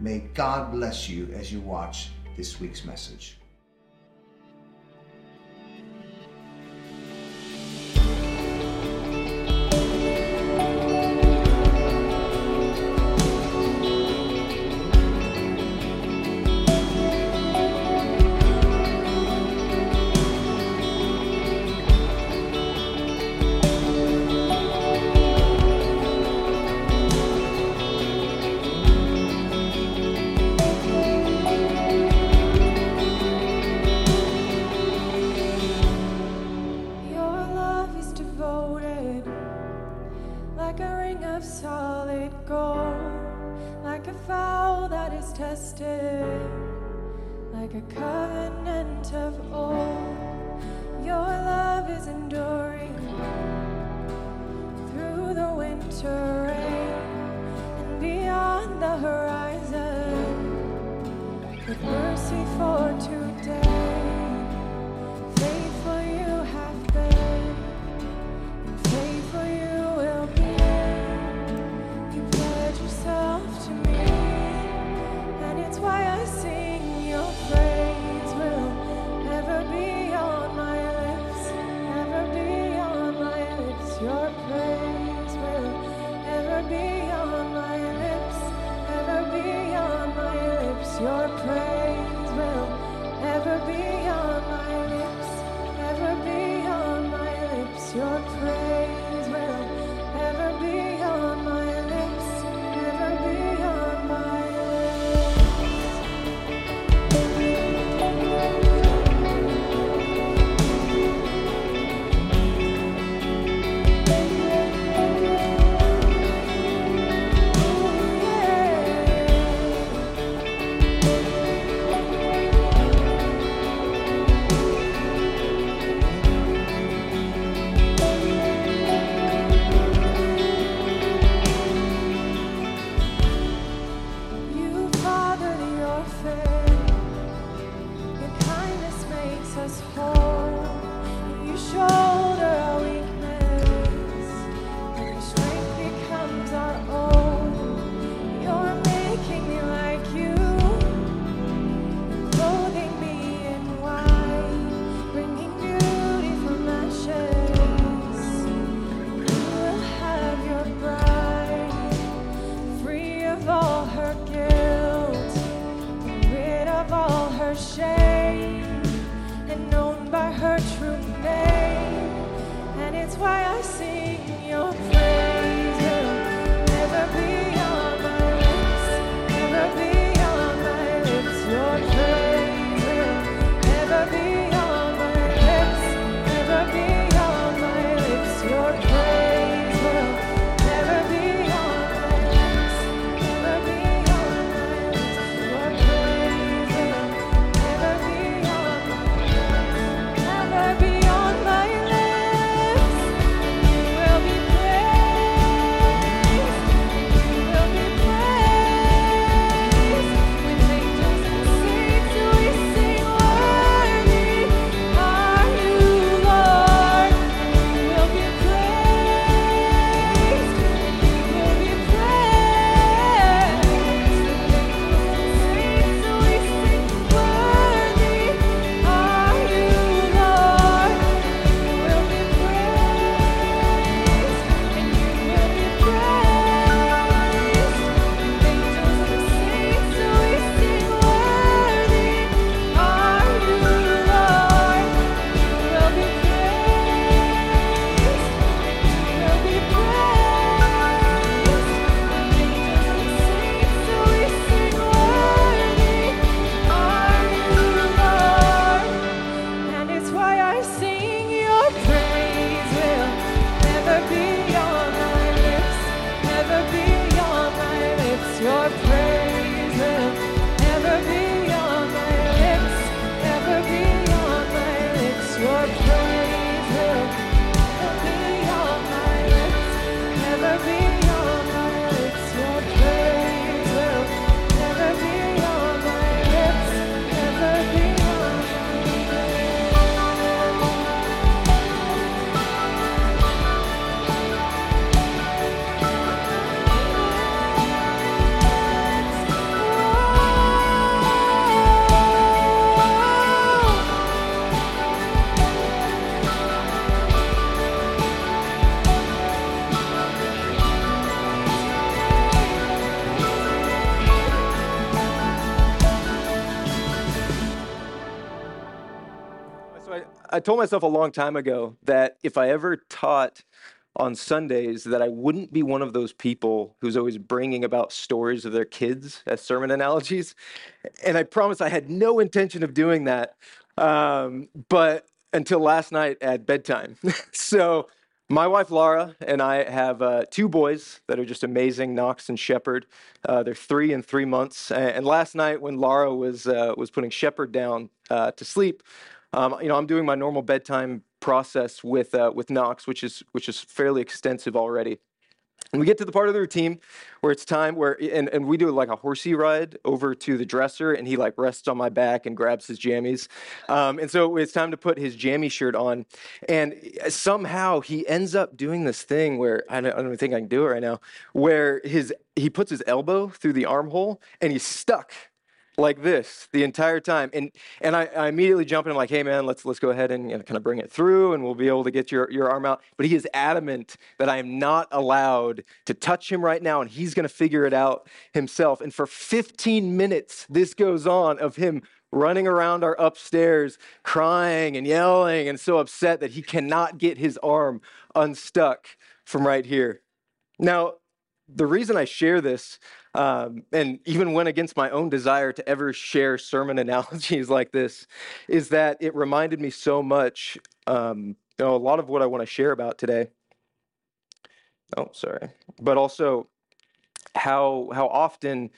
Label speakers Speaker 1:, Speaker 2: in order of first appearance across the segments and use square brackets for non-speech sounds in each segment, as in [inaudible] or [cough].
Speaker 1: may God bless you as you watch this week's message.
Speaker 2: shame and known by her true name. And it's why I
Speaker 3: I told myself a long time ago that if I ever taught on Sundays, that I wouldn't be one of those people who's always bringing about stories of their kids as sermon analogies. And I promise I had no intention of doing that, um, but until last night at bedtime. [laughs] so my wife Laura and I have uh, two boys that are just amazing, Knox and Shepard. Uh, they're three and three months. And last night, when Laura was uh, was putting Shepard down uh, to sleep, um, you know, I'm doing my normal bedtime process with uh, with Knox, which is which is fairly extensive already. And we get to the part of the routine where it's time where, and, and we do like a horsey ride over to the dresser, and he like rests on my back and grabs his jammies. Um, and so it's time to put his jammy shirt on. And somehow he ends up doing this thing where I don't, I don't think I can do it right now, where his he puts his elbow through the armhole and he's stuck like this the entire time. And and I, I immediately jump in. I'm like, hey man, let's let's go ahead and you know, kind of bring it through, and we'll be able to get your your arm out. But he is adamant that I am not allowed to touch him right now, and he's going to figure it out himself. And for 15 minutes, this goes on of him running around our upstairs, crying and yelling, and so upset that he cannot get his arm unstuck from right here. Now, the reason I share this um, and even went against my own desire to ever share sermon [laughs] analogies like this, is that it reminded me so much. Um, you know, a lot of what I want to share about today. Oh, sorry, but also how how often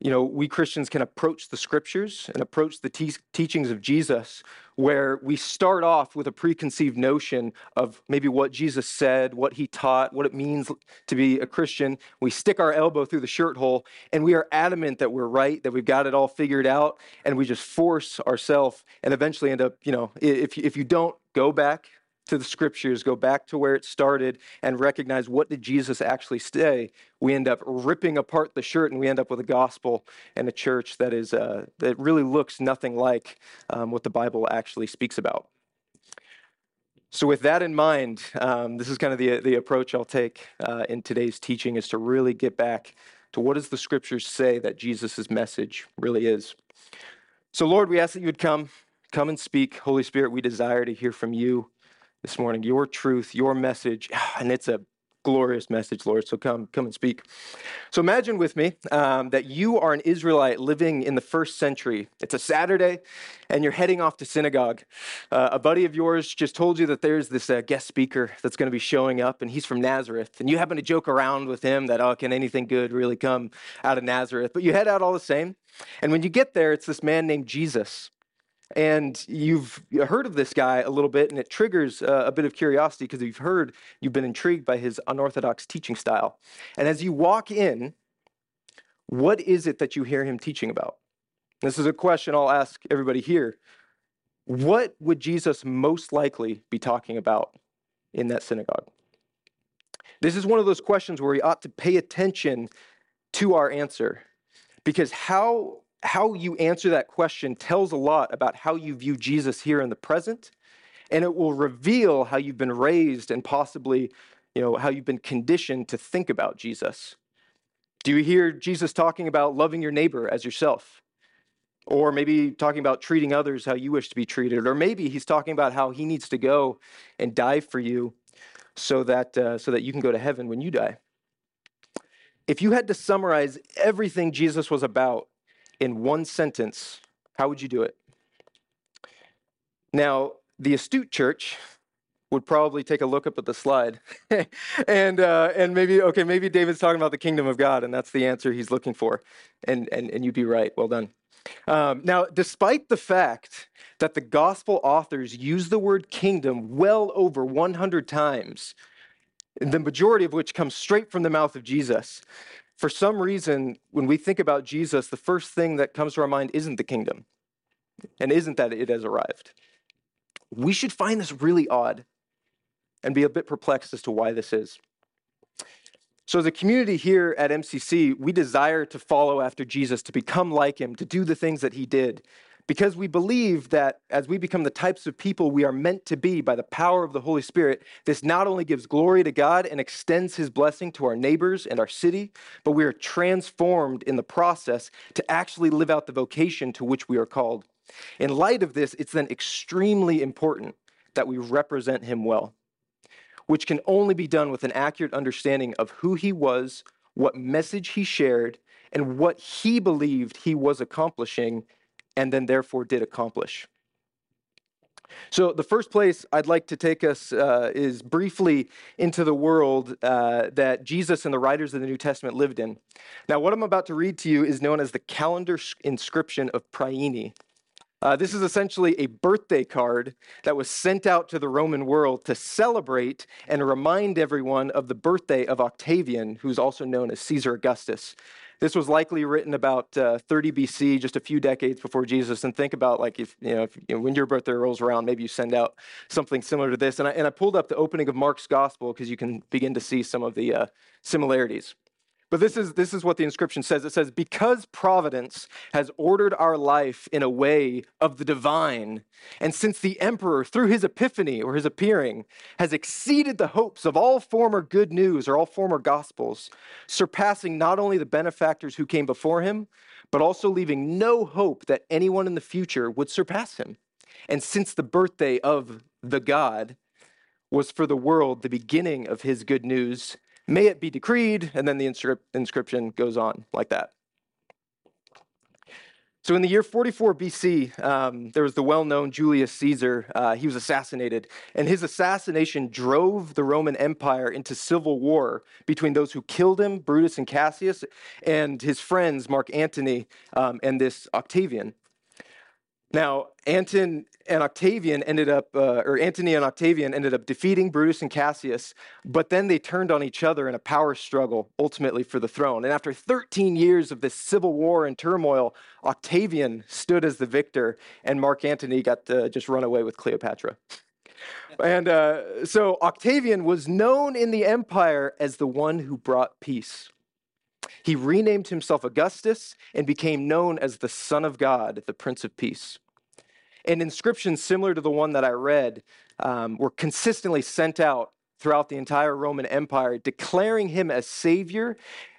Speaker 3: you know, we Christians can approach the scriptures and approach the te- teachings of Jesus where we start off with a preconceived notion of maybe what Jesus said, what he taught, what it means to be a Christian. We stick our elbow through the shirt hole and we are adamant that we're right, that we've got it all figured out, and we just force ourselves and eventually end up, you know, if, if you don't go back to the scriptures, go back to where it started, and recognize what did Jesus actually say, we end up ripping apart the shirt, and we end up with a gospel and a church that is uh, that really looks nothing like um, what the Bible actually speaks about. So, with that in mind, um, this is kind of the the approach I'll take uh, in today's teaching is to really get back to what does the scriptures say that Jesus' message really is. So, Lord, we ask that you would come, come and speak. Holy Spirit, we desire to hear from you this morning, your truth, your message, [sighs] and it's a glorious message, Lord. So come, come and speak. So imagine with me um, that you are an Israelite living in the first century. It's a Saturday, and you're heading off to synagogue. Uh, a buddy of yours just told you that there's this uh, guest speaker that's going to be showing up, and he's from Nazareth. And you happen to joke around with him that, oh, can anything good really come out of Nazareth? But you head out all the same. And when you get there, it's this man named Jesus. And you've heard of this guy a little bit, and it triggers uh, a bit of curiosity because you've heard, you've been intrigued by his unorthodox teaching style. And as you walk in, what is it that you hear him teaching about? This is a question I'll ask everybody here. What would Jesus most likely be talking about in that synagogue? This is one of those questions where we ought to pay attention to our answer because how how you answer that question tells a lot about how you view Jesus here in the present, and it will reveal how you've been raised and possibly, you know, how you've been conditioned to think about Jesus. Do you hear Jesus talking about loving your neighbor as yourself? Or maybe talking about treating others how you wish to be treated. Or maybe he's talking about how he needs to go and die for you so that, uh, so that you can go to heaven when you die. If you had to summarize everything Jesus was about in one sentence, how would you do it? Now, the astute church would probably take a look up at the slide [laughs] and uh, and maybe okay maybe David's talking about the kingdom of God and that's the answer he's looking for. And and and you'd be right. Well done. Um, now despite the fact that the gospel authors use the word kingdom well over 100 times the majority of which comes straight from the mouth of Jesus for some reason, when we think about Jesus, the first thing that comes to our mind isn't the kingdom and isn't that it has arrived. We should find this really odd and be a bit perplexed as to why this is. So, as a community here at MCC, we desire to follow after Jesus, to become like him, to do the things that he did because we believe that as we become the types of people we are meant to be by the power of the Holy Spirit, this not only gives glory to God and extends his blessing to our neighbors and our city, but we are transformed in the process to actually live out the vocation to which we are called. In light of this, it's then extremely important that we represent him well, which can only be done with an accurate understanding of who he was, what message he shared, and what he believed he was accomplishing, and then therefore did accomplish. So, the first place I'd like to take us uh, is briefly into the world uh, that Jesus and the writers of the New Testament lived in. Now, what I'm about to read to you is known as the calendar inscription of Priene. Uh, this is essentially a birthday card that was sent out to the Roman world to celebrate and remind everyone of the birthday of Octavian, who's also known as Caesar Augustus. This was likely written about uh, 30 BC, just a few decades before Jesus. And think about like if you know, if, you know, when your birthday rolls around, maybe you send out something similar to this. And I, and I pulled up the opening of Mark's gospel because you can begin to see some of the uh, similarities. But this is, this is what the inscription says it says, Because providence has ordered our life in a way of the divine, and since the emperor, through his epiphany or his appearing, has exceeded the hopes of all former good news or all former gospels, surpassing not only the benefactors who came before him, but also leaving no hope that anyone in the future would surpass him. And since the birthday of the God was for the world the beginning of his good news, May it be decreed, and then the inscription goes on like that. So, in the year 44 BC, um, there was the well known Julius Caesar. Uh, he was assassinated, and his assassination drove the Roman Empire into civil war between those who killed him, Brutus and Cassius, and his friends, Mark Antony um, and this Octavian. Now, Anton and Octavian ended up, uh, or Antony and Octavian ended up defeating Brutus and Cassius, but then they turned on each other in a power struggle, ultimately for the throne. And after 13 years of this civil war and turmoil, Octavian stood as the victor, and Mark Antony got to just run away with Cleopatra. And uh, so Octavian was known in the empire as the one who brought peace. He renamed himself Augustus and became known as the Son of God, the Prince of Peace. And inscriptions similar to the one that I read um, were consistently sent out throughout the entire Roman Empire, declaring him as Savior,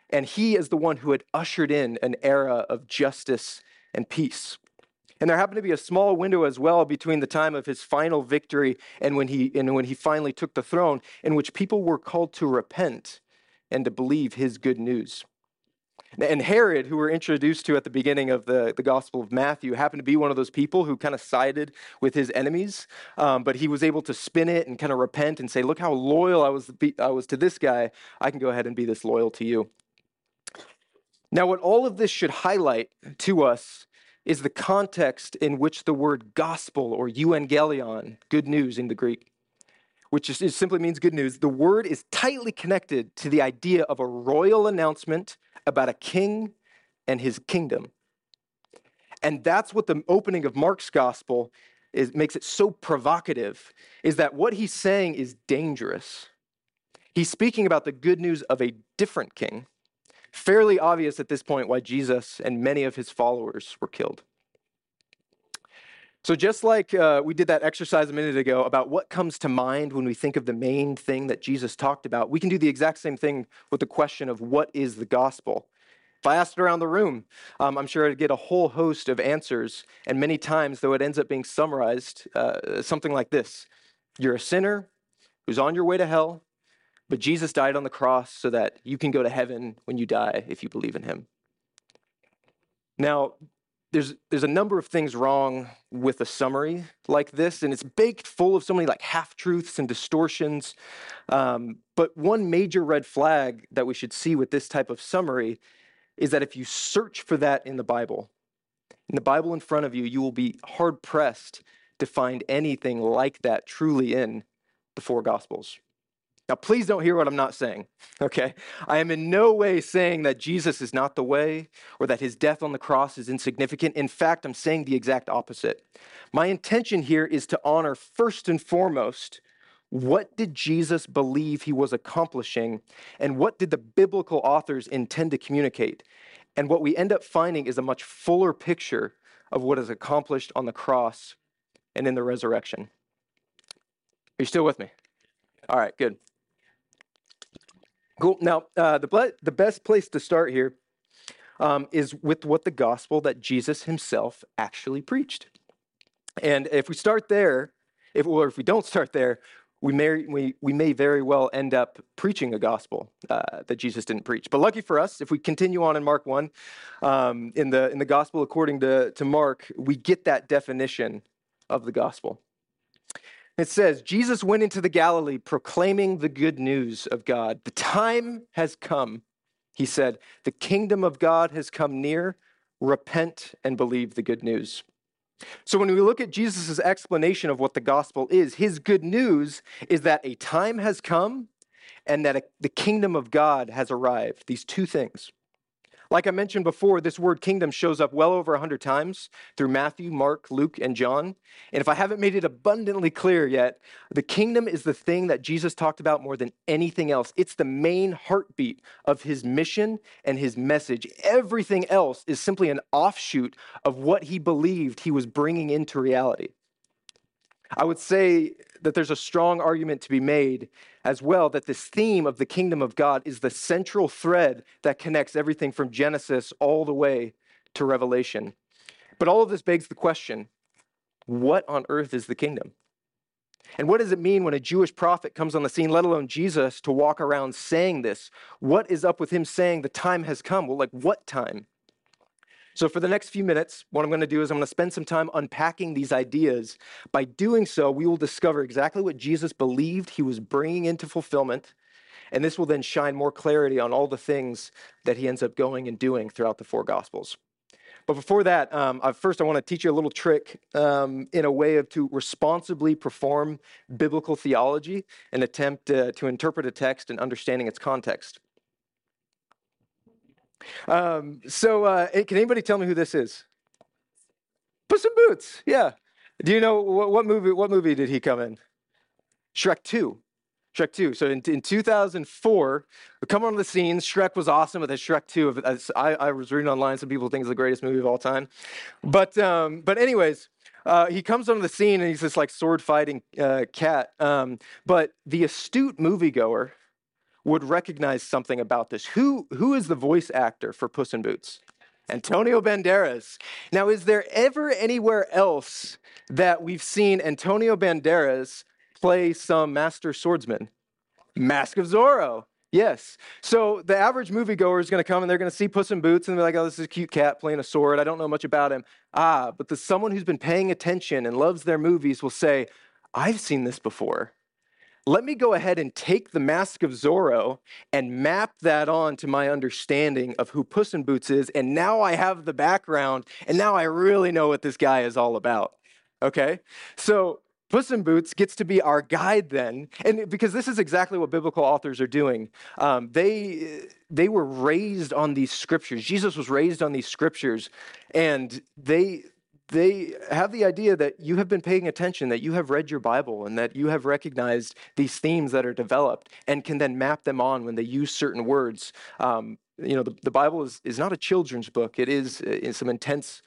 Speaker 3: and he as the one who had ushered in an era of justice and peace. And there happened to be a small window as well between the time of his final victory and when he, and when he finally took the throne, in which people were called to repent and to believe his good news. And Herod, who we're introduced to at the beginning of the, the Gospel of Matthew, happened to be one of those people who kind of sided with his enemies, um, but he was able to spin it and kind of repent and say, Look how loyal I was, I was to this guy. I can go ahead and be this loyal to you. Now, what all of this should highlight to us is the context in which the word gospel or euangelion, good news in the Greek, which is, simply means good news, the word is tightly connected to the idea of a royal announcement about a king and his kingdom. And that's what the opening of Mark's gospel is, makes it so provocative, is that what he's saying is dangerous. He's speaking about the good news of a different king. Fairly obvious at this point why Jesus and many of his followers were killed. So, just like uh, we did that exercise a minute ago about what comes to mind when we think of the main thing that Jesus talked about, we can do the exact same thing with the question of what is the gospel. If I asked it around the room, um, I'm sure I'd get a whole host of answers. And many times, though, it ends up being summarized uh, something like this You're a sinner who's on your way to hell, but Jesus died on the cross so that you can go to heaven when you die if you believe in him. Now, there's there's a number of things wrong with a summary like this, and it's baked full of so many like half truths and distortions. Um, but one major red flag that we should see with this type of summary is that if you search for that in the Bible, in the Bible in front of you, you will be hard pressed to find anything like that truly in the four Gospels. Now, please don't hear what I'm not saying, [laughs] okay? I am in no way saying that Jesus is not the way or that his death on the cross is insignificant. In fact, I'm saying the exact opposite. My intention here is to honor first and foremost what did Jesus believe he was accomplishing and what did the biblical authors intend to communicate? And what we end up finding is a much fuller picture of what is accomplished on the cross and in the resurrection. Are you still with me? All right, good. Cool. Now, uh, the, the best place to start here um, is with what the gospel that Jesus himself actually preached. And if we start there, if, or if we don't start there, we may, we, we may very well end up preaching a gospel uh, that Jesus didn't preach. But lucky for us, if we continue on in Mark 1, um, in, the, in the gospel according to, to Mark, we get that definition of the gospel. It says, Jesus went into the Galilee proclaiming the good news of God. The time has come, he said. The kingdom of God has come near. Repent and believe the good news. So, when we look at Jesus' explanation of what the gospel is, his good news is that a time has come and that the kingdom of God has arrived. These two things. Like I mentioned before, this word kingdom shows up well over 100 times through Matthew, Mark, Luke, and John. And if I haven't made it abundantly clear yet, the kingdom is the thing that Jesus talked about more than anything else. It's the main heartbeat of his mission and his message. Everything else is simply an offshoot of what he believed he was bringing into reality. I would say that there's a strong argument to be made as well that this theme of the kingdom of God is the central thread that connects everything from Genesis all the way to Revelation. But all of this begs the question what on earth is the kingdom? And what does it mean when a Jewish prophet comes on the scene, let alone Jesus, to walk around saying this? What is up with him saying the time has come? Well, like what time? So, for the next few minutes, what I'm going to do is I'm going to spend some time unpacking these ideas. By doing so, we will discover exactly what Jesus believed he was bringing into fulfillment. And this will then shine more clarity on all the things that he ends up going and doing throughout the four Gospels. But before that, um, first I want to teach you a little trick um, in a way of to responsibly perform biblical theology and attempt uh, to interpret a text and understanding its context. Um, so, uh, can anybody tell me who this is? Puss in Boots. Yeah. Do you know what, what movie? What movie did he come in? Shrek Two. Shrek 2. So in, in 2004, we come on the scene. Shrek was awesome, but the Shrek 2, I, I was reading online, some people think it's the greatest movie of all time. But, um, but anyways, uh, he comes on the scene and he's this like sword fighting uh, cat. Um, but the astute moviegoer would recognize something about this. Who, who is the voice actor for Puss in Boots? Antonio Banderas. Now, is there ever anywhere else that we've seen Antonio Banderas play some master swordsman? Mask of Zorro. Yes. So the average moviegoer is going to come and they're going to see Puss in Boots and they're like, oh, this is a cute cat playing a sword. I don't know much about him. Ah, but the someone who's been paying attention and loves their movies will say, I've seen this before let me go ahead and take the Mask of Zorro and map that on to my understanding of who Puss in Boots is. And now I have the background, and now I really know what this guy is all about. Okay? So Puss in Boots gets to be our guide then, and because this is exactly what biblical authors are doing. Um, they they were raised on these scriptures. Jesus was raised on these scriptures, and they they have the idea that you have been paying attention, that you have read your Bible, and that you have recognized these themes that are developed and can then map them on when they use certain words. Um, you know, the, the Bible is, is not a children's book, it is, uh, some intense.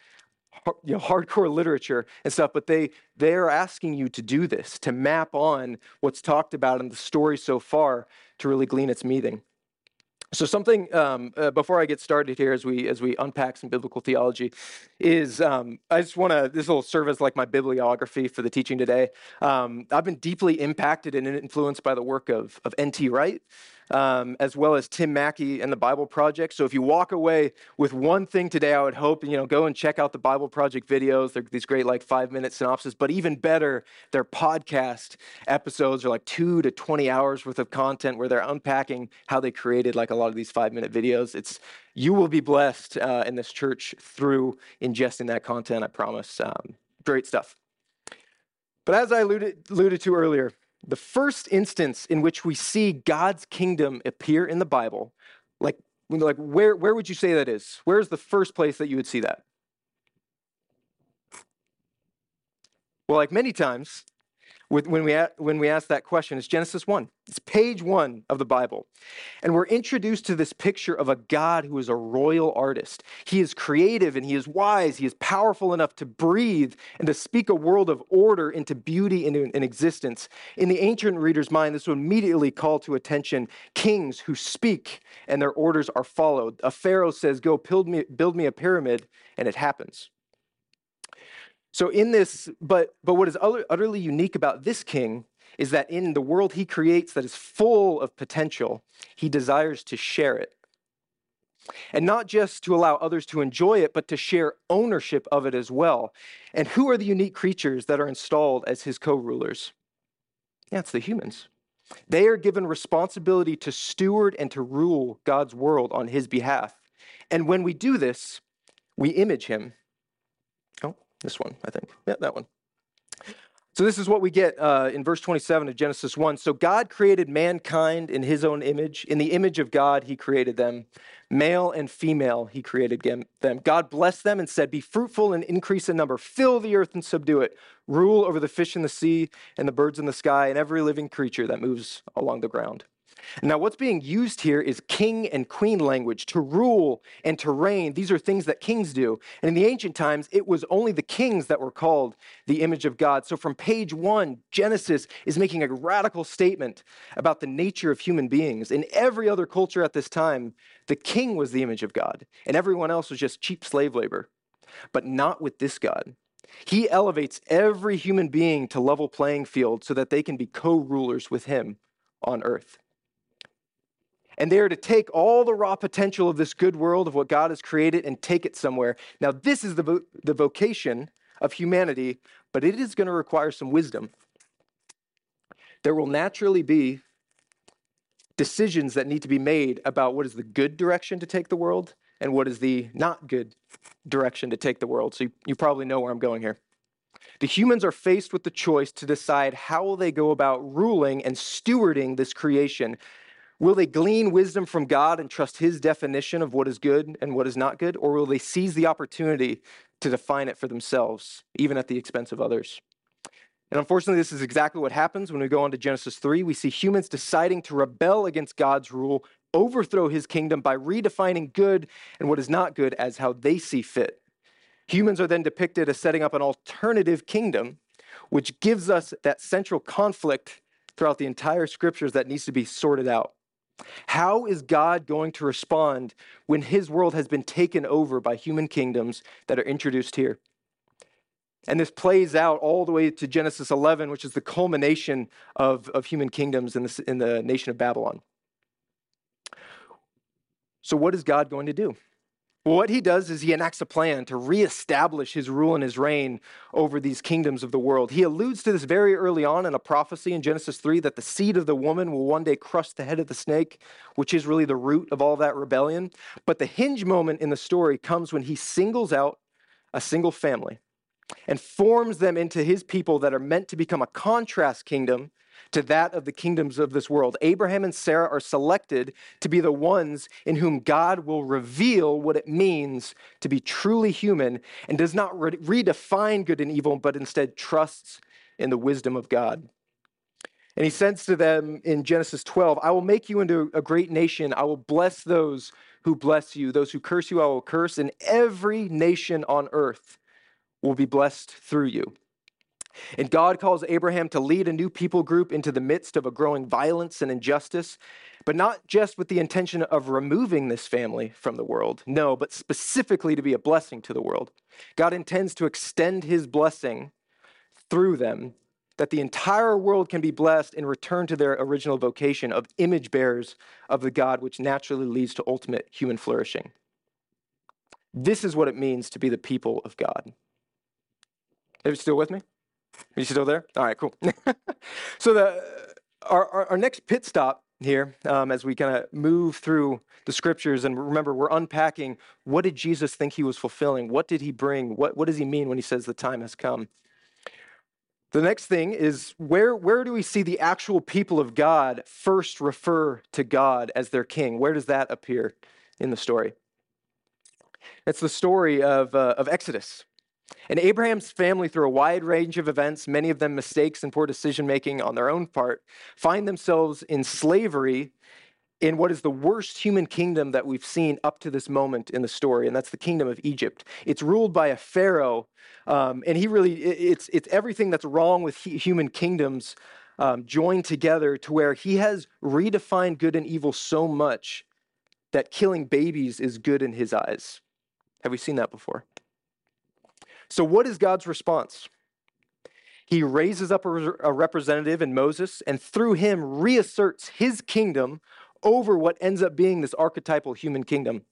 Speaker 3: You know, hardcore literature and stuff, but they they are asking you to do this to map on what's talked about in the story so far to really glean its meaning. So something um, uh, before I get started here, as we as we unpack some biblical theology, is um, I just want to this will serve as like my bibliography for the teaching today. Um, I've been deeply impacted and influenced by the work of of N.T. Wright um, as well as Tim Mackie and the Bible Project. So if you walk away with one thing today, I would hope you know go and check out the Bible Project videos. They're these great like five minute synopses, but even better, their podcast episodes are like two to twenty hours worth of content where they're unpacking how they created like a lot of these five minute videos. It's you will be blessed uh, in this church through ingesting that content. I promise. Um, great stuff. But as I alluded, alluded to earlier, the first instance in which we see God's kingdom appear in the Bible, like, like where, where would you say that is? Where's the first place that you would see that? Well, like many times, when we, when we ask that question It's Genesis 1. It's page one of the Bible. And we're introduced to this picture of a God who is a royal artist. He is creative and he is wise. He is powerful enough to breathe and to speak a world of order into beauty and in existence. In the ancient reader's mind, this would immediately call to attention kings who speak and their orders are followed. A pharaoh says, Go build me, build me a pyramid, and it happens. So in this, but but what is utterly unique about this king is that in the world he creates that is full of potential, he desires to share it. And not just to allow others to enjoy it, but to share ownership of it as well. And who are the unique creatures that are installed as his co rulers? Yeah, it's the humans. They are given responsibility to steward and to rule God's world on his behalf. And when we do this, we image him. This one, I think. Yeah, that one. So, this is what we get uh, in verse 27 of Genesis 1. So, God created mankind in his own image. In the image of God, he created them. Male and female, he created them. God blessed them and said, Be fruitful and increase in number, fill the earth and subdue it, rule over the fish in the sea and the birds in the sky and every living creature that moves along the ground. Now, what's being used here is king and queen language to rule and to reign. These are things that kings do. And in the ancient times, it was only the kings that were called the image of God. So, from page one, Genesis is making a radical statement about the nature of human beings. In every other culture at this time, the king was the image of God, and everyone else was just cheap slave labor. But not with this God. He elevates every human being to level playing field so that they can be co rulers with him on earth and they are to take all the raw potential of this good world of what God has created and take it somewhere. Now, this is the, vo- the vocation of humanity, but it is going to require some wisdom. There will naturally be decisions that need to be made about what is the good direction to take the world and what is the not good direction to take the world. So you, you probably know where I'm going here. The humans are faced with the choice to decide how will they go about ruling and stewarding this creation Will they glean wisdom from God and trust His definition of what is good and what is not good? Or will they seize the opportunity to define it for themselves, even at the expense of others? And unfortunately, this is exactly what happens when we go on to Genesis 3. We see humans deciding to rebel against God's rule, overthrow his kingdom by redefining good and what is not good as how they see fit. Humans are then depicted as setting up an alternative kingdom, which gives us that central conflict throughout the entire scriptures that needs to be sorted out. How is God going to respond when his world has been taken over by human kingdoms that are introduced here? And this plays out all the way to Genesis 11, which is the culmination of, of human kingdoms in, the in the nation of Babylon. So, what is God going to do? What he does is he enacts a plan to reestablish his rule and his reign over these kingdoms of the world. He alludes to this very early on in a prophecy in Genesis 3 that the seed of the woman will one day crush the head of the snake, which is really the root of all that rebellion. But the hinge moment in the story comes when he singles out a single family and forms them into his people that are meant to become a contrast kingdom to that of the kingdoms of this world. Abraham and Sarah are selected to be the ones in whom God will reveal what it means to be truly human and does not re- redefine good and evil, but instead trusts in the wisdom of God. And he says to them in Genesis 12, I will make you into a great nation. I will bless those who bless you. Those who curse you, I will curse. And every nation on earth will be blessed through you. And God calls Abraham to lead a new people group into the midst of a growing violence and injustice, but not just with the intention of removing this family from the world. No, but specifically to be a blessing to the world. God intends to extend his blessing through them that the entire world can be blessed and return to their original vocation of image bearers of the God which naturally leads to ultimate human flourishing. This is what it means to be the people of God. Are you still with me? You still there? All right, cool. [laughs] so the our, our, our, next pit stop here, um, as we kind of move through the scriptures, and remember, we're unpacking what did Jesus think he was fulfilling? What did he bring? What, what does he mean when he says the time has come? The next thing is where, where do we see the actual people of God first refer to God as their king? Where does that appear in the story? It's the story of, uh, of Exodus. And Abraham's family, through a wide range of events, many of them mistakes and poor decision making on their own part, find themselves in slavery in what is the worst human kingdom that we've seen up to this moment in the story, and that's the kingdom of Egypt. It's ruled by a pharaoh, um, and he really it's it's everything that's wrong with human kingdoms um, joined together to where he has redefined good and evil so much that killing babies is good in his eyes. Have we seen that before? So, what is God's response? He raises up a, a representative in Moses and through him reasserts his kingdom over what ends up being this archetypal human kingdom.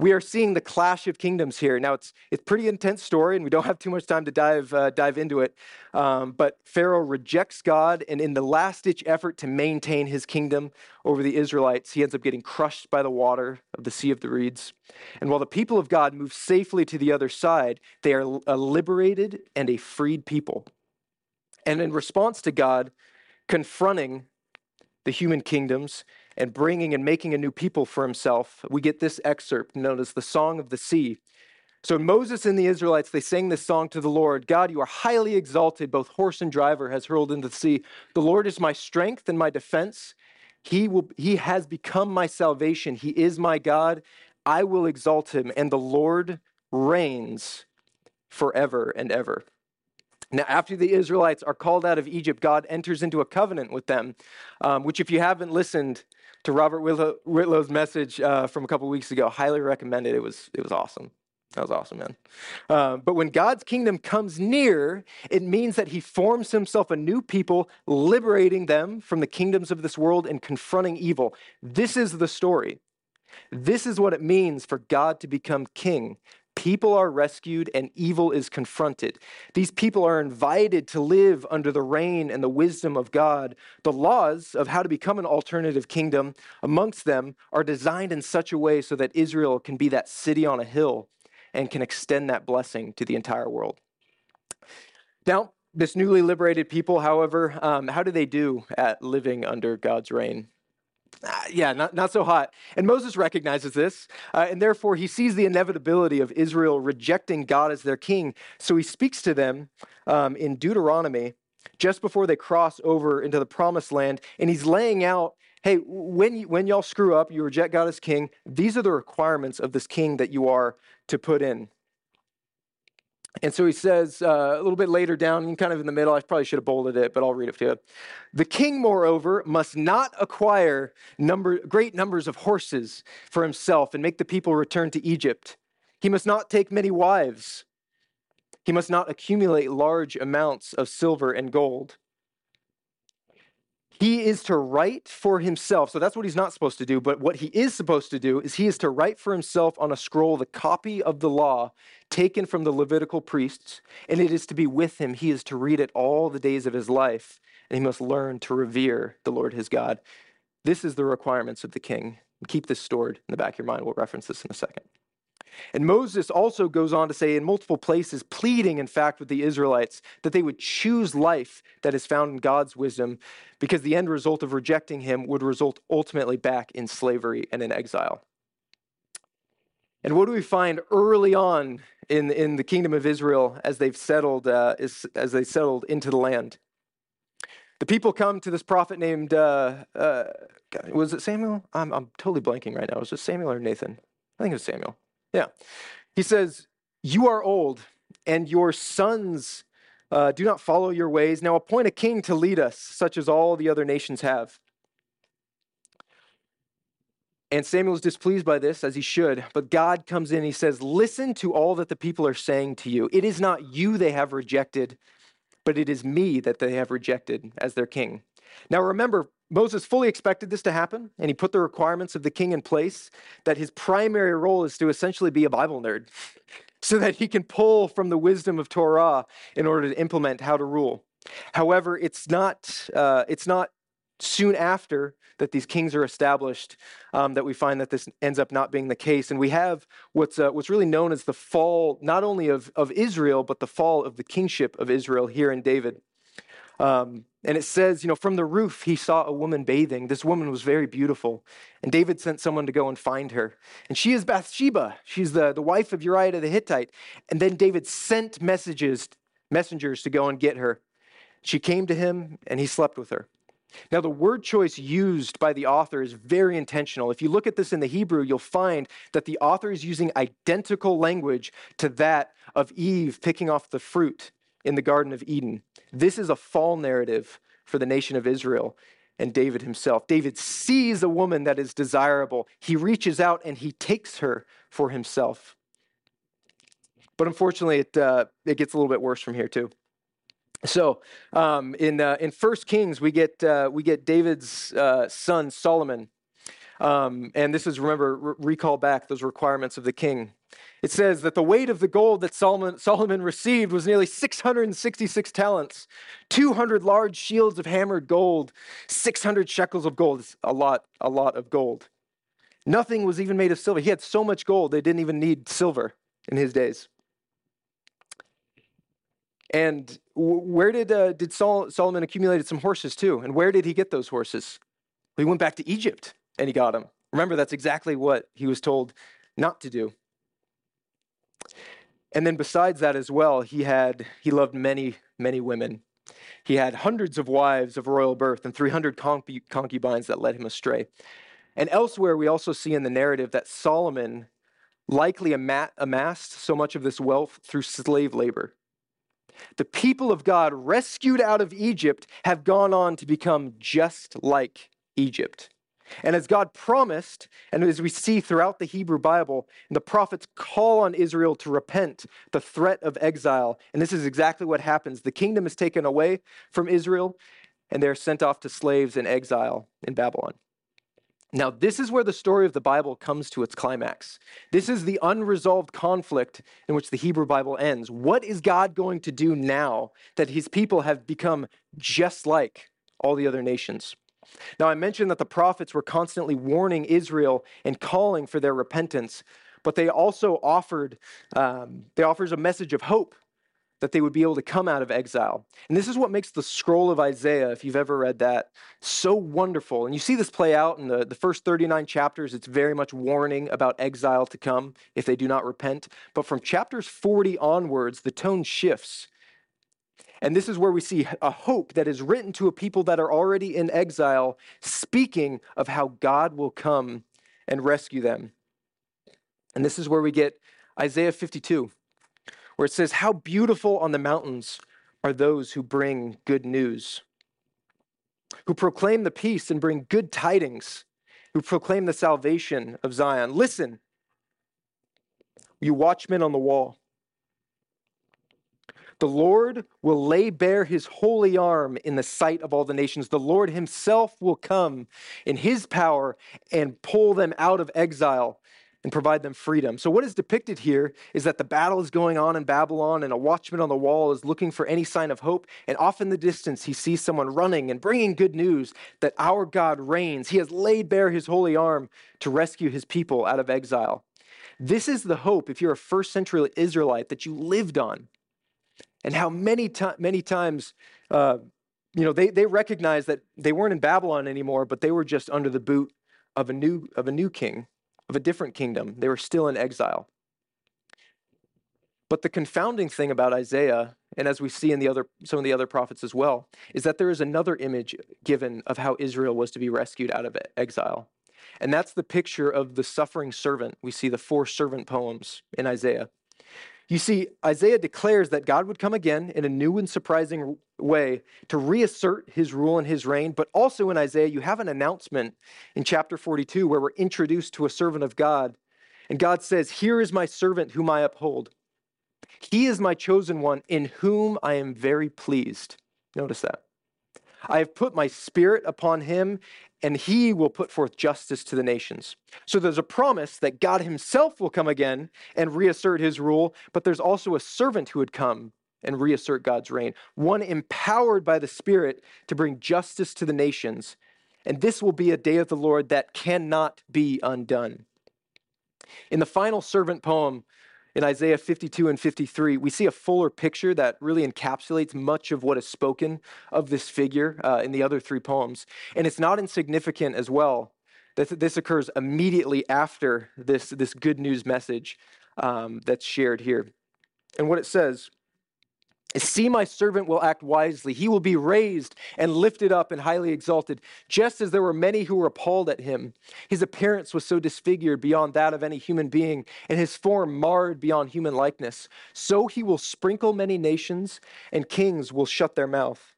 Speaker 3: We are seeing the clash of kingdoms here. Now, it's it's pretty intense story, and we don't have too much time to dive uh, dive into it. Um, but Pharaoh rejects God, and in the last ditch effort to maintain his kingdom over the Israelites, he ends up getting crushed by the water of the Sea of the Reeds. And while the people of God move safely to the other side, they are a liberated and a freed people. And in response to God confronting the human kingdoms and bringing and making a new people for himself, we get this excerpt known as the Song of the Sea. So Moses and the Israelites, they sang this song to the Lord God, you are highly exalted, both horse and driver has hurled into the sea. The Lord is my strength and my defense. He, will, he has become my salvation. He is my God. I will exalt him, and the Lord reigns forever and ever. Now, after the Israelites are called out of Egypt, God enters into a covenant with them, um, which, if you haven't listened to Robert Whitlow, Whitlow's message uh, from a couple weeks ago, highly recommend it. It was, it was awesome. That was awesome, man. Uh, but when God's kingdom comes near, it means that he forms himself a new people, liberating them from the kingdoms of this world and confronting evil. This is the story. This is what it means for God to become king. People are rescued and evil is confronted. These people are invited to live under the reign and the wisdom of God. The laws of how to become an alternative kingdom amongst them are designed in such a way so that Israel can be that city on a hill and can extend that blessing to the entire world. Now, this newly liberated people, however, um, how do they do at living under God's reign? Uh, yeah, not, not so hot. And Moses recognizes this, uh, and therefore he sees the inevitability of Israel rejecting God as their king. So he speaks to them um, in Deuteronomy just before they cross over into the promised land, and he's laying out hey, when, when y'all screw up, you reject God as king, these are the requirements of this king that you are to put in. And so he says uh, a little bit later down, kind of in the middle, I probably should have bolded it, but I'll read it to you. The king, moreover, must not acquire number, great numbers of horses for himself and make the people return to Egypt. He must not take many wives. He must not accumulate large amounts of silver and gold. He is to write for himself. So that's what he's not supposed to do. But what he is supposed to do is he is to write for himself on a scroll the copy of the law taken from the Levitical priests, and it is to be with him. He is to read it all the days of his life, and he must learn to revere the Lord his God. This is the requirements of the king. Keep this stored in the back of your mind. We'll reference this in a second. And Moses also goes on to say in multiple places, pleading, in fact, with the Israelites that they would choose life that is found in God's wisdom, because the end result of rejecting him would result ultimately back in slavery and in exile. And what do we find early on in, in the kingdom of Israel as they've settled uh, as, as they settled into the land? The people come to this prophet named uh, uh, was it Samuel? I'm, I'm totally blanking right now. Was it Samuel or Nathan? I think it was Samuel. Yeah. He says, You are old, and your sons uh, do not follow your ways. Now appoint a king to lead us, such as all the other nations have. And Samuel is displeased by this, as he should. But God comes in and he says, Listen to all that the people are saying to you. It is not you they have rejected, but it is me that they have rejected as their king. Now remember, Moses fully expected this to happen, and he put the requirements of the king in place that his primary role is to essentially be a Bible nerd [laughs] so that he can pull from the wisdom of Torah in order to implement how to rule. However, it's not, uh, it's not soon after that these kings are established um, that we find that this ends up not being the case. And we have what's, uh, what's really known as the fall, not only of, of Israel, but the fall of the kingship of Israel here in David. Um, and it says, you know, from the roof he saw a woman bathing. This woman was very beautiful. And David sent someone to go and find her. And she is Bathsheba. She's the, the wife of Uriah the Hittite. And then David sent messages, messengers to go and get her. She came to him and he slept with her. Now, the word choice used by the author is very intentional. If you look at this in the Hebrew, you'll find that the author is using identical language to that of Eve picking off the fruit in the Garden of Eden. This is a fall narrative for the nation of Israel and David himself. David sees a woman that is desirable. He reaches out and he takes her for himself. But unfortunately, it, uh, it gets a little bit worse from here, too. So um, in, uh, in 1 Kings, we get, uh, we get David's uh, son, Solomon. Um, and this is, remember, re- recall back those requirements of the king. It says that the weight of the gold that Solomon, Solomon received was nearly 666 talents, 200 large shields of hammered gold, 600 shekels of gold. It's a lot, a lot of gold. Nothing was even made of silver. He had so much gold, they didn't even need silver in his days. And where did, uh, did Sol- Solomon accumulated some horses too? And where did he get those horses? Well, he went back to Egypt and he got them. Remember, that's exactly what he was told not to do. And then besides that as well, he had he loved many, many women. He had hundreds of wives of royal birth and 300 concubines that led him astray. And elsewhere, we also see in the narrative that Solomon likely amassed so much of this wealth through slave labor. The people of God rescued out of Egypt have gone on to become just like Egypt. And as God promised, and as we see throughout the Hebrew Bible, the prophets call on Israel to repent the threat of exile. And this is exactly what happens. The kingdom is taken away from Israel, and they're sent off to slaves in exile in Babylon. Now, this is where the story of the Bible comes to its climax. This is the unresolved conflict in which the Hebrew Bible ends. What is God going to do now that his people have become just like all the other nations? Now, I mentioned that the prophets were constantly warning Israel and calling for their repentance, but they also offered, um, they offers a message of hope that they would be able to come out of exile. And this is what makes the scroll of Isaiah, if you've ever read that, so wonderful. And you see this play out in the, the first 39 chapters. It's very much warning about exile to come if they do not repent. But from chapters 40 onwards, the tone shifts and this is where we see a hope that is written to a people that are already in exile, speaking of how God will come and rescue them. And this is where we get Isaiah 52, where it says, How beautiful on the mountains are those who bring good news, who proclaim the peace and bring good tidings, who proclaim the salvation of Zion. Listen, you watchmen on the wall. The Lord will lay bare his holy arm in the sight of all the nations. The Lord himself will come in his power and pull them out of exile and provide them freedom. So, what is depicted here is that the battle is going on in Babylon, and a watchman on the wall is looking for any sign of hope. And off in the distance, he sees someone running and bringing good news that our God reigns. He has laid bare his holy arm to rescue his people out of exile. This is the hope, if you're a first century Israelite, that you lived on and how many, to- many times, uh, you know, they, they recognized that they weren't in Babylon anymore, but they were just under the boot of a new, of a new king, of a different kingdom. They were still in exile. But the confounding thing about Isaiah, and as we see in the other, some of the other prophets as well, is that there is another image given of how Israel was to be rescued out of exile. And that's the picture of the suffering servant. We see the four servant poems in Isaiah. You see, Isaiah declares that God would come again in a new and surprising way to reassert his rule and his reign. But also in Isaiah, you have an announcement in chapter 42 where we're introduced to a servant of God. And God says, Here is my servant whom I uphold. He is my chosen one in whom I am very pleased. Notice that. I have put my spirit upon him, and he will put forth justice to the nations. So there's a promise that God himself will come again and reassert his rule, but there's also a servant who would come and reassert God's reign, one empowered by the Spirit to bring justice to the nations. And this will be a day of the Lord that cannot be undone. In the final servant poem, in Isaiah 52 and 53, we see a fuller picture that really encapsulates much of what is spoken of this figure uh, in the other three poems. And it's not insignificant as well that this occurs immediately after this, this good news message um, that's shared here. And what it says See, my servant will act wisely. He will be raised and lifted up and highly exalted, just as there were many who were appalled at him. His appearance was so disfigured beyond that of any human being, and his form marred beyond human likeness. So he will sprinkle many nations, and kings will shut their mouth.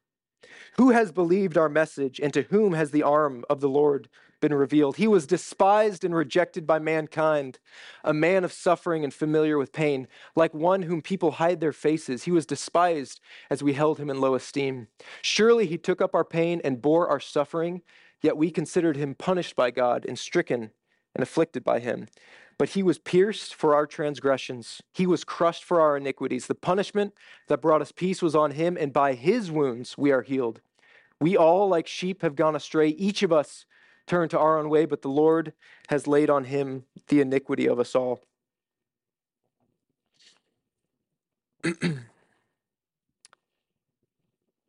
Speaker 3: Who has believed our message, and to whom has the arm of the Lord been revealed. He was despised and rejected by mankind, a man of suffering and familiar with pain, like one whom people hide their faces. He was despised as we held him in low esteem. Surely he took up our pain and bore our suffering, yet we considered him punished by God and stricken and afflicted by him. But he was pierced for our transgressions, he was crushed for our iniquities. The punishment that brought us peace was on him, and by his wounds we are healed. We all, like sheep, have gone astray. Each of us turned to our own way, but the Lord has laid on him the iniquity of us all. [clears throat]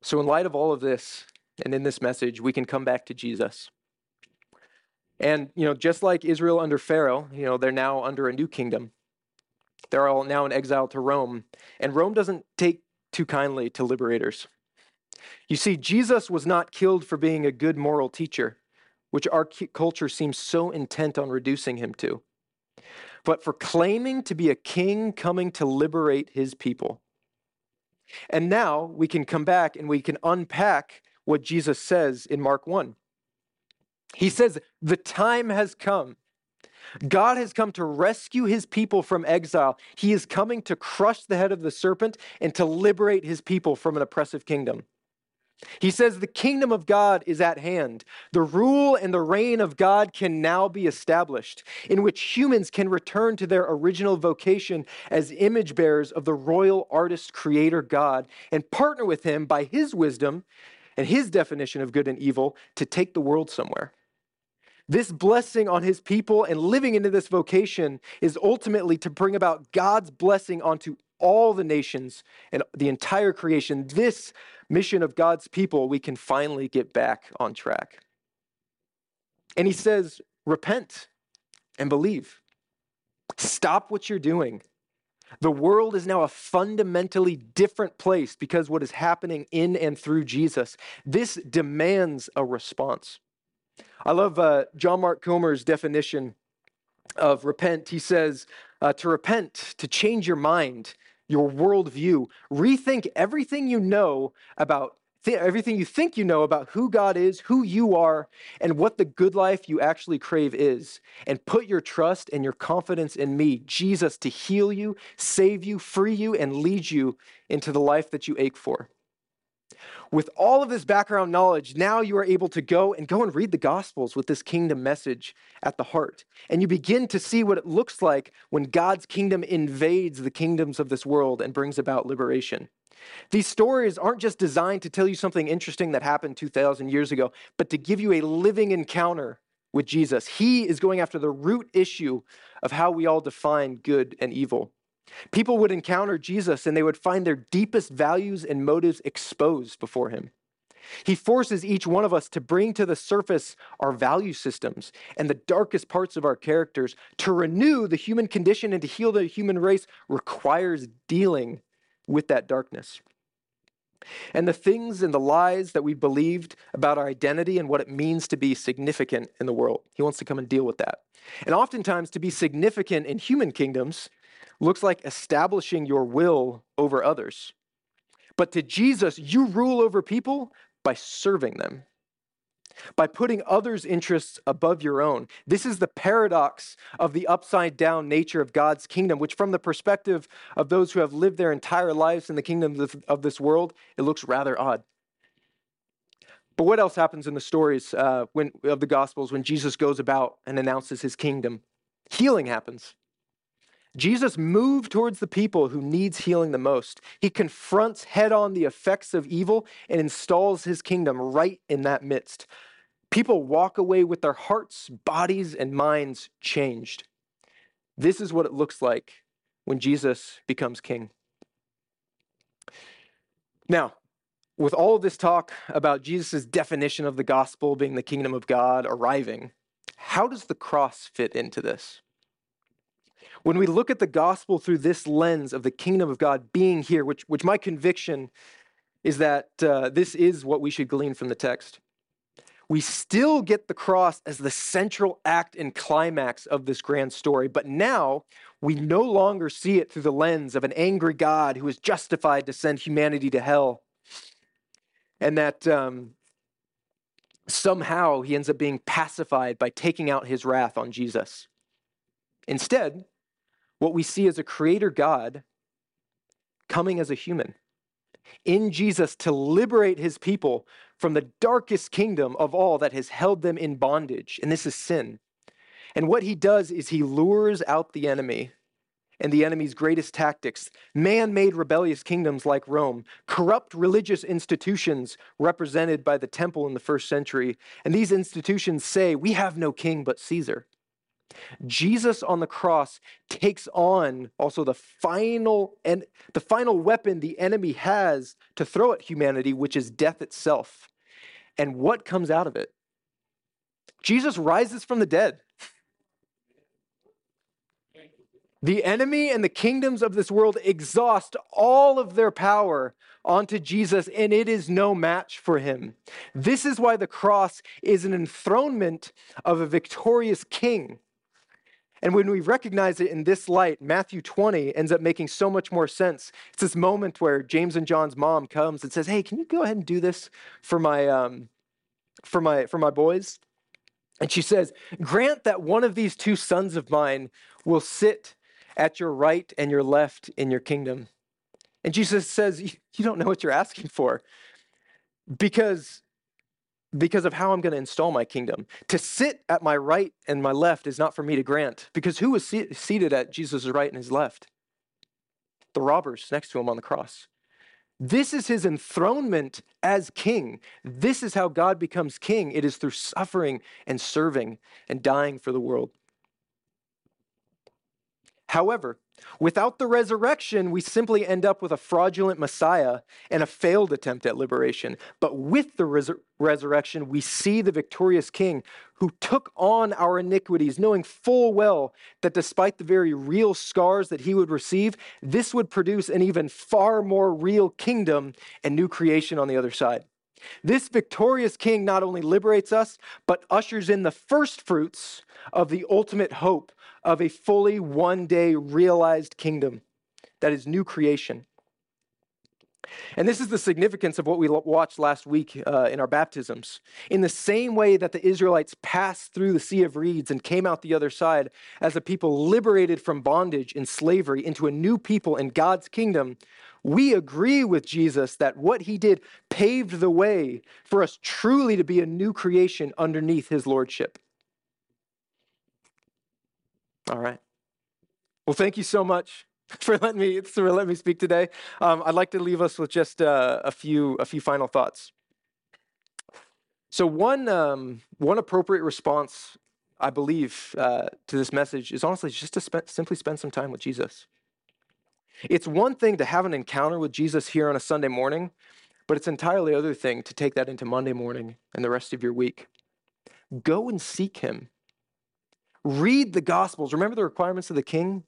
Speaker 3: so, in light of all of this, and in this message, we can come back to Jesus. And, you know, just like Israel under Pharaoh, you know, they're now under a new kingdom. They're all now in exile to Rome. And Rome doesn't take too kindly to liberators. You see, Jesus was not killed for being a good moral teacher, which our culture seems so intent on reducing him to, but for claiming to be a king coming to liberate his people. And now we can come back and we can unpack what Jesus says in Mark 1. He says, The time has come. God has come to rescue his people from exile. He is coming to crush the head of the serpent and to liberate his people from an oppressive kingdom. He says the kingdom of God is at hand. The rule and the reign of God can now be established, in which humans can return to their original vocation as image bearers of the royal artist creator God and partner with him by his wisdom and his definition of good and evil to take the world somewhere. This blessing on his people and living into this vocation is ultimately to bring about God's blessing onto all the nations and the entire creation. This mission of God's people, we can finally get back on track. And he says, repent and believe. Stop what you're doing. The world is now a fundamentally different place because what is happening in and through Jesus. This demands a response. I love uh, John Mark Comer's definition of repent. He says, uh, to repent, to change your mind, your worldview, rethink everything you know about th- everything you think you know about who God is, who you are, and what the good life you actually crave is, and put your trust and your confidence in me, Jesus, to heal you, save you, free you, and lead you into the life that you ache for. With all of this background knowledge, now you are able to go and go and read the Gospels with this kingdom message at the heart. And you begin to see what it looks like when God's kingdom invades the kingdoms of this world and brings about liberation. These stories aren't just designed to tell you something interesting that happened 2,000 years ago, but to give you a living encounter with Jesus. He is going after the root issue of how we all define good and evil. People would encounter Jesus and they would find their deepest values and motives exposed before him. He forces each one of us to bring to the surface our value systems and the darkest parts of our characters. To renew the human condition and to heal the human race requires dealing with that darkness. And the things and the lies that we believed about our identity and what it means to be significant in the world. He wants to come and deal with that. And oftentimes, to be significant in human kingdoms looks like establishing your will over others. But to Jesus, you rule over people by serving them, by putting others' interests above your own. This is the paradox of the upside down nature of God's kingdom, which, from the perspective of those who have lived their entire lives in the kingdom of this world, it looks rather odd. But what else happens in the stories uh, when, of the Gospels when Jesus goes about and announces his kingdom? Healing happens. Jesus moved towards the people who needs healing the most. He confronts head on the effects of evil and installs his kingdom right in that midst. People walk away with their hearts, bodies, and minds changed. This is what it looks like when Jesus becomes king. Now, with all this talk about Jesus' definition of the gospel being the kingdom of God arriving, how does the cross fit into this? When we look at the gospel through this lens of the kingdom of God being here, which, which my conviction is that uh, this is what we should glean from the text, we still get the cross as the central act and climax of this grand story. But now we no longer see it through the lens of an angry God who is justified to send humanity to hell. And that um, somehow he ends up being pacified by taking out his wrath on Jesus. Instead, what we see is a creator God coming as a human in Jesus to liberate his people from the darkest kingdom of all that has held them in bondage, and this is sin. And what he does is he lures out the enemy and the enemy's greatest tactics man made rebellious kingdoms like Rome, corrupt religious institutions represented by the temple in the first century. And these institutions say, We have no king but Caesar. Jesus on the cross takes on also the final and the final weapon the enemy has to throw at humanity, which is death itself. And what comes out of it? Jesus rises from the dead. The enemy and the kingdoms of this world exhaust all of their power onto Jesus, and it is no match for him. This is why the cross is an enthronement of a victorious king. And when we recognize it in this light, Matthew 20 ends up making so much more sense. It's this moment where James and John's mom comes and says, "Hey, can you go ahead and do this for my um, for my for my boys?" And she says, "Grant that one of these two sons of mine will sit at your right and your left in your kingdom. And Jesus says, You don't know what you're asking for because, because of how I'm going to install my kingdom. To sit at my right and my left is not for me to grant because who was se- seated at Jesus' right and his left? The robbers next to him on the cross. This is his enthronement as king. This is how God becomes king. It is through suffering and serving and dying for the world. However, without the resurrection, we simply end up with a fraudulent Messiah and a failed attempt at liberation. But with the res- resurrection, we see the victorious King who took on our iniquities, knowing full well that despite the very real scars that he would receive, this would produce an even far more real kingdom and new creation on the other side. This victorious king not only liberates us, but ushers in the first fruits of the ultimate hope of a fully one day realized kingdom that is new creation. And this is the significance of what we watched last week uh, in our baptisms. In the same way that the Israelites passed through the Sea of Reeds and came out the other side as a people liberated from bondage and slavery into a new people in God's kingdom, we agree with Jesus that what he did paved the way for us truly to be a new creation underneath his lordship. All right. Well, thank you so much [laughs] for letting me for letting me speak today. Um, I'd like to leave us with just uh, a few a few final thoughts. So one um, one appropriate response, I believe, uh, to this message is honestly just to simply spend some time with Jesus. It's one thing to have an encounter with Jesus here on a Sunday morning, but it's entirely other thing to take that into Monday morning and the rest of your week. Go and seek Him. Read the Gospels. Remember the requirements of the King.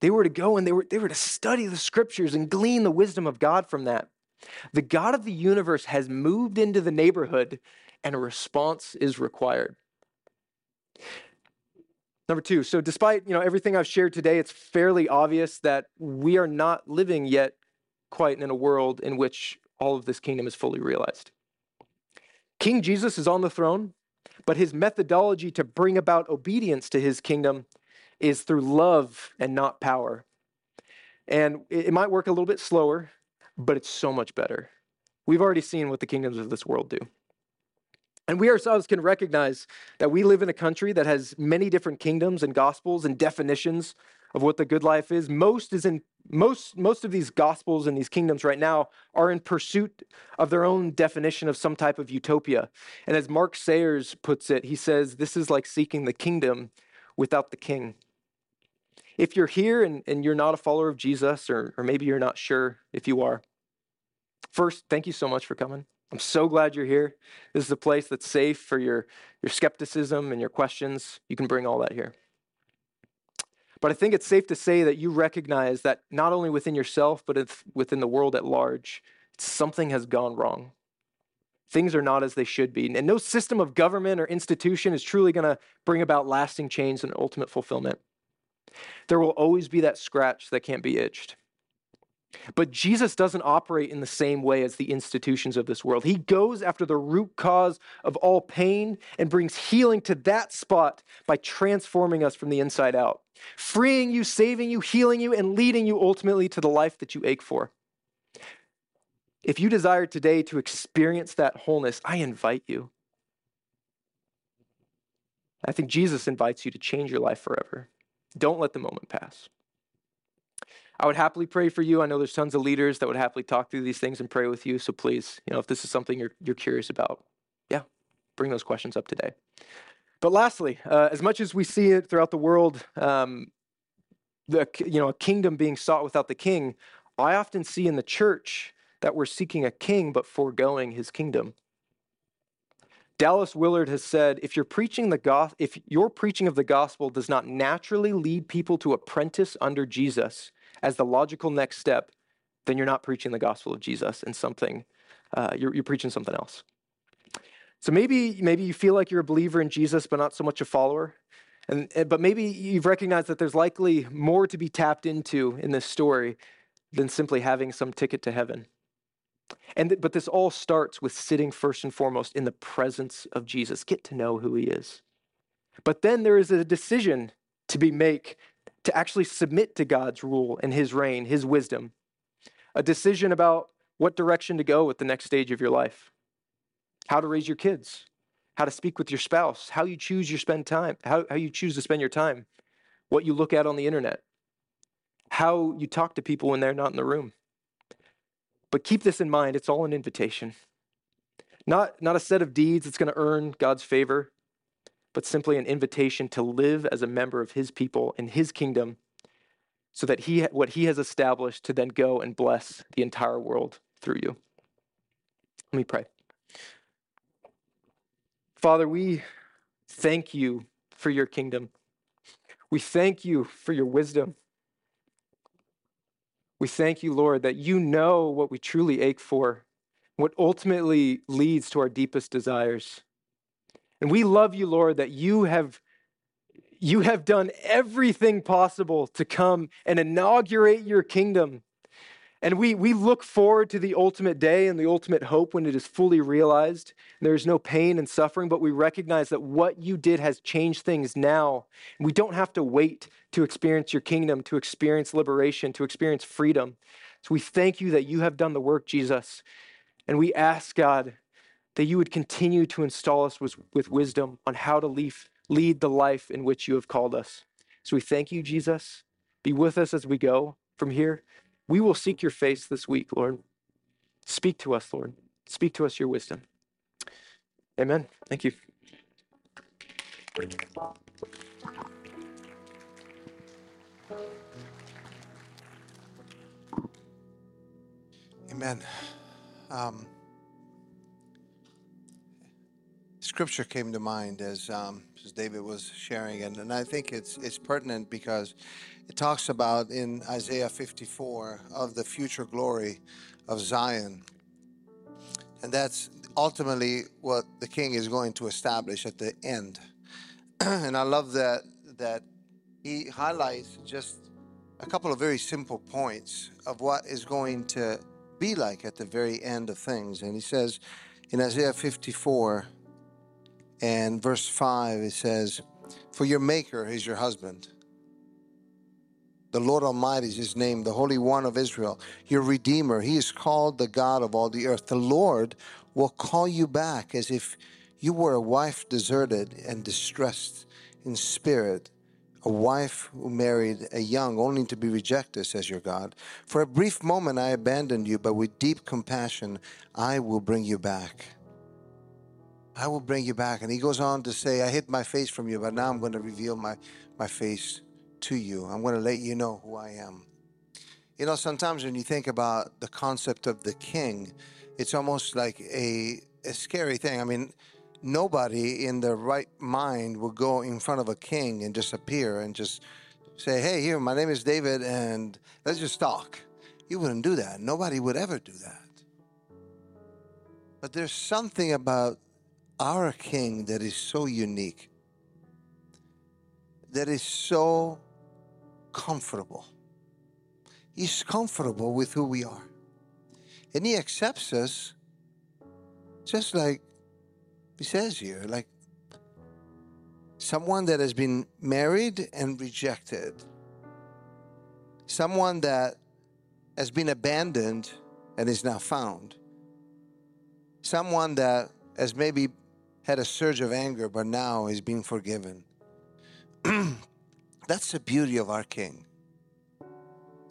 Speaker 3: They were to go and they were, they were to study the scriptures and glean the wisdom of God from that. The God of the universe has moved into the neighborhood and a response is required. Number two, so despite you know everything I've shared today, it's fairly obvious that we are not living yet quite in a world in which all of this kingdom is fully realized. King Jesus is on the throne, but his methodology to bring about obedience to his kingdom is through love and not power. And it, might work a little bit slower, but it's so much better. We've already seen what the kingdoms of this world do. And we ourselves can recognize that we live in a country that has many different kingdoms and gospels and definitions of what the good life is. Most is in most most of these gospels and these kingdoms right now are in pursuit of their own definition of some type of utopia. And as Mark Sayers puts it, he says this is like seeking the kingdom without the king. If you're here and, and you're not a follower of Jesus, or, or maybe you're not sure if you are, first, thank you so much for coming. I'm so glad you're here. This is a place that's safe for your, your skepticism and your questions. You can bring all that here. But I think it's safe to say that you recognize that not only within yourself, but within the world at large, something has gone wrong. Things are not as they should be. And no system of government or institution is truly going to bring about lasting change and ultimate fulfillment. There will always be that scratch that can't be itched. But Jesus doesn't operate in the same way as the institutions of this world. He goes after the root cause of all pain and brings healing to that spot by transforming us from the inside out, freeing you, saving you, healing you, and leading you ultimately to the life that you ache for. If you desire today to experience that wholeness, I invite you. I think Jesus invites you to change your life forever. Don't let the moment pass. I would happily pray for you. I know there's tons of leaders that would happily talk through these things and pray with you. So please, you know, if this is something you're, you're curious about, yeah, bring those questions up today. But lastly, uh, as much as we see it throughout the world, um, the you know a kingdom being sought without the king, I often see in the church that we're seeking a king but foregoing his kingdom. Dallas Willard has said, if you're preaching the go- if your preaching of the gospel does not naturally lead people to apprentice under Jesus, as the logical next step, then you're not preaching the gospel of Jesus and something, uh, you're, you're preaching something else. So maybe, maybe you feel like you're a believer in Jesus, but not so much a follower. And, but maybe you've recognized that there's likely more to be tapped into in this story than simply having some ticket to heaven. And th- but this all starts with sitting first and foremost in the presence of Jesus. Get to know who he is. But then there is a decision to be make to actually submit to God's rule and his reign, his wisdom, a decision about what direction to go with the next stage of your life, how to raise your kids, how to speak with your spouse, how you choose your spend time, how, how you choose to spend your time, what you look at on the internet, how you talk to people when they're not in the room. But keep this in mind, it's all an invitation. Not, not a set of deeds that's going to earn God's favor, but simply an invitation to live as a member of his people in his kingdom so that he what he has established to then go and bless the entire world through you. Let me pray. Father, we thank you for your kingdom. We thank you for your wisdom. We thank you, Lord, that you know what we truly ache for, what ultimately leads to our deepest desires. And we love you, Lord, that you have you have done everything possible to come and inaugurate your kingdom. And we, we look forward to the ultimate day and the ultimate hope when it is fully realized. There is no pain and suffering, but we recognize that what you did has changed things now. We don't have to wait to experience your kingdom, to experience liberation, to experience freedom. So we thank you that you have done the work, Jesus. And we ask, God, that you would continue to install us with, with wisdom on how to lead, lead the life in which you have called us. So we thank you, Jesus. Be with us as we go from here. We will seek your face this week, Lord. Speak to us, Lord. Speak to us your wisdom. Amen. Thank you.
Speaker 4: Amen. Um, scripture came to mind as, um, as David was sharing, and, and I think it's it's pertinent because it talks about in Isaiah 54 of the future glory of Zion, and that's ultimately what the King is going to establish at the end. [clears throat] and I love that that he highlights just a couple of very simple points of what is going to be like at the very end of things. And he says in Isaiah 54 and verse 5, it says, For your Maker is your husband. The Lord Almighty is his name, the Holy One of Israel, your Redeemer. He is called the God of all the earth. The Lord will call you back as if you were a wife deserted and distressed in spirit a wife who married a young only to be rejected, says your God. For a brief moment I abandoned you, but with deep compassion I will bring you back. I will bring you back. And he goes on to say, I hid my face from you, but now I'm going to reveal my, my face to you. I'm going to let you know who I am. You know, sometimes when you think about the concept of the king, it's almost like a, a scary thing. I mean, nobody in their right mind would go in front of a king and just appear and just say, hey, here, my name is David, and let's just talk. You wouldn't do that. Nobody would ever do that. But there's something about our king that is so unique, that is so comfortable. He's comfortable with who we are. And He accepts us just like He says here, like someone that has been married and rejected, someone that has been abandoned and is now found, someone that has maybe had a surge of anger but now is being forgiven. [clears throat] That's the beauty of our King.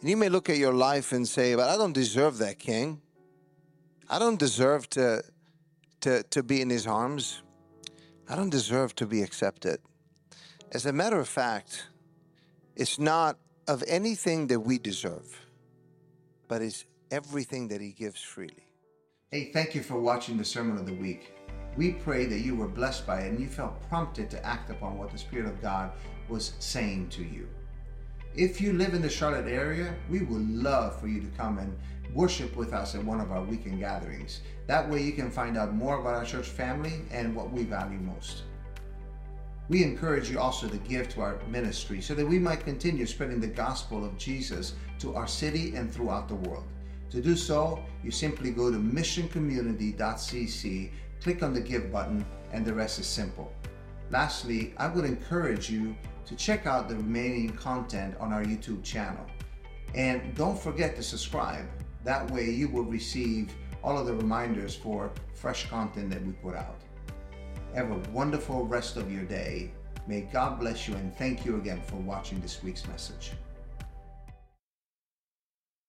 Speaker 4: And you may look at your life and say, But I don't deserve that King. I don't deserve to, to, to be in his arms. I don't deserve to be accepted. As a matter of fact, it's not of anything that we deserve, but it's everything that he gives freely. Hey, thank you for watching the Sermon of the Week. We pray that you were blessed by it and you felt prompted to act upon what the Spirit of God was saying to you. If you live in the Charlotte area, we would love for you to come and worship with us at one of our weekend gatherings. That way you can find out more about our church family and what we value most. We encourage you also to give to our ministry so that we might continue spreading the gospel of Jesus to our city and throughout the world. To do so, you simply go to missioncommunity.cc, click on the give button, and the rest is simple. Lastly, I would encourage you to check out the remaining content on our YouTube channel. And don't forget to subscribe. That way you will receive all of the reminders for fresh content that we put out. Have a wonderful rest of your day. May God bless you and thank you again for watching this week's message.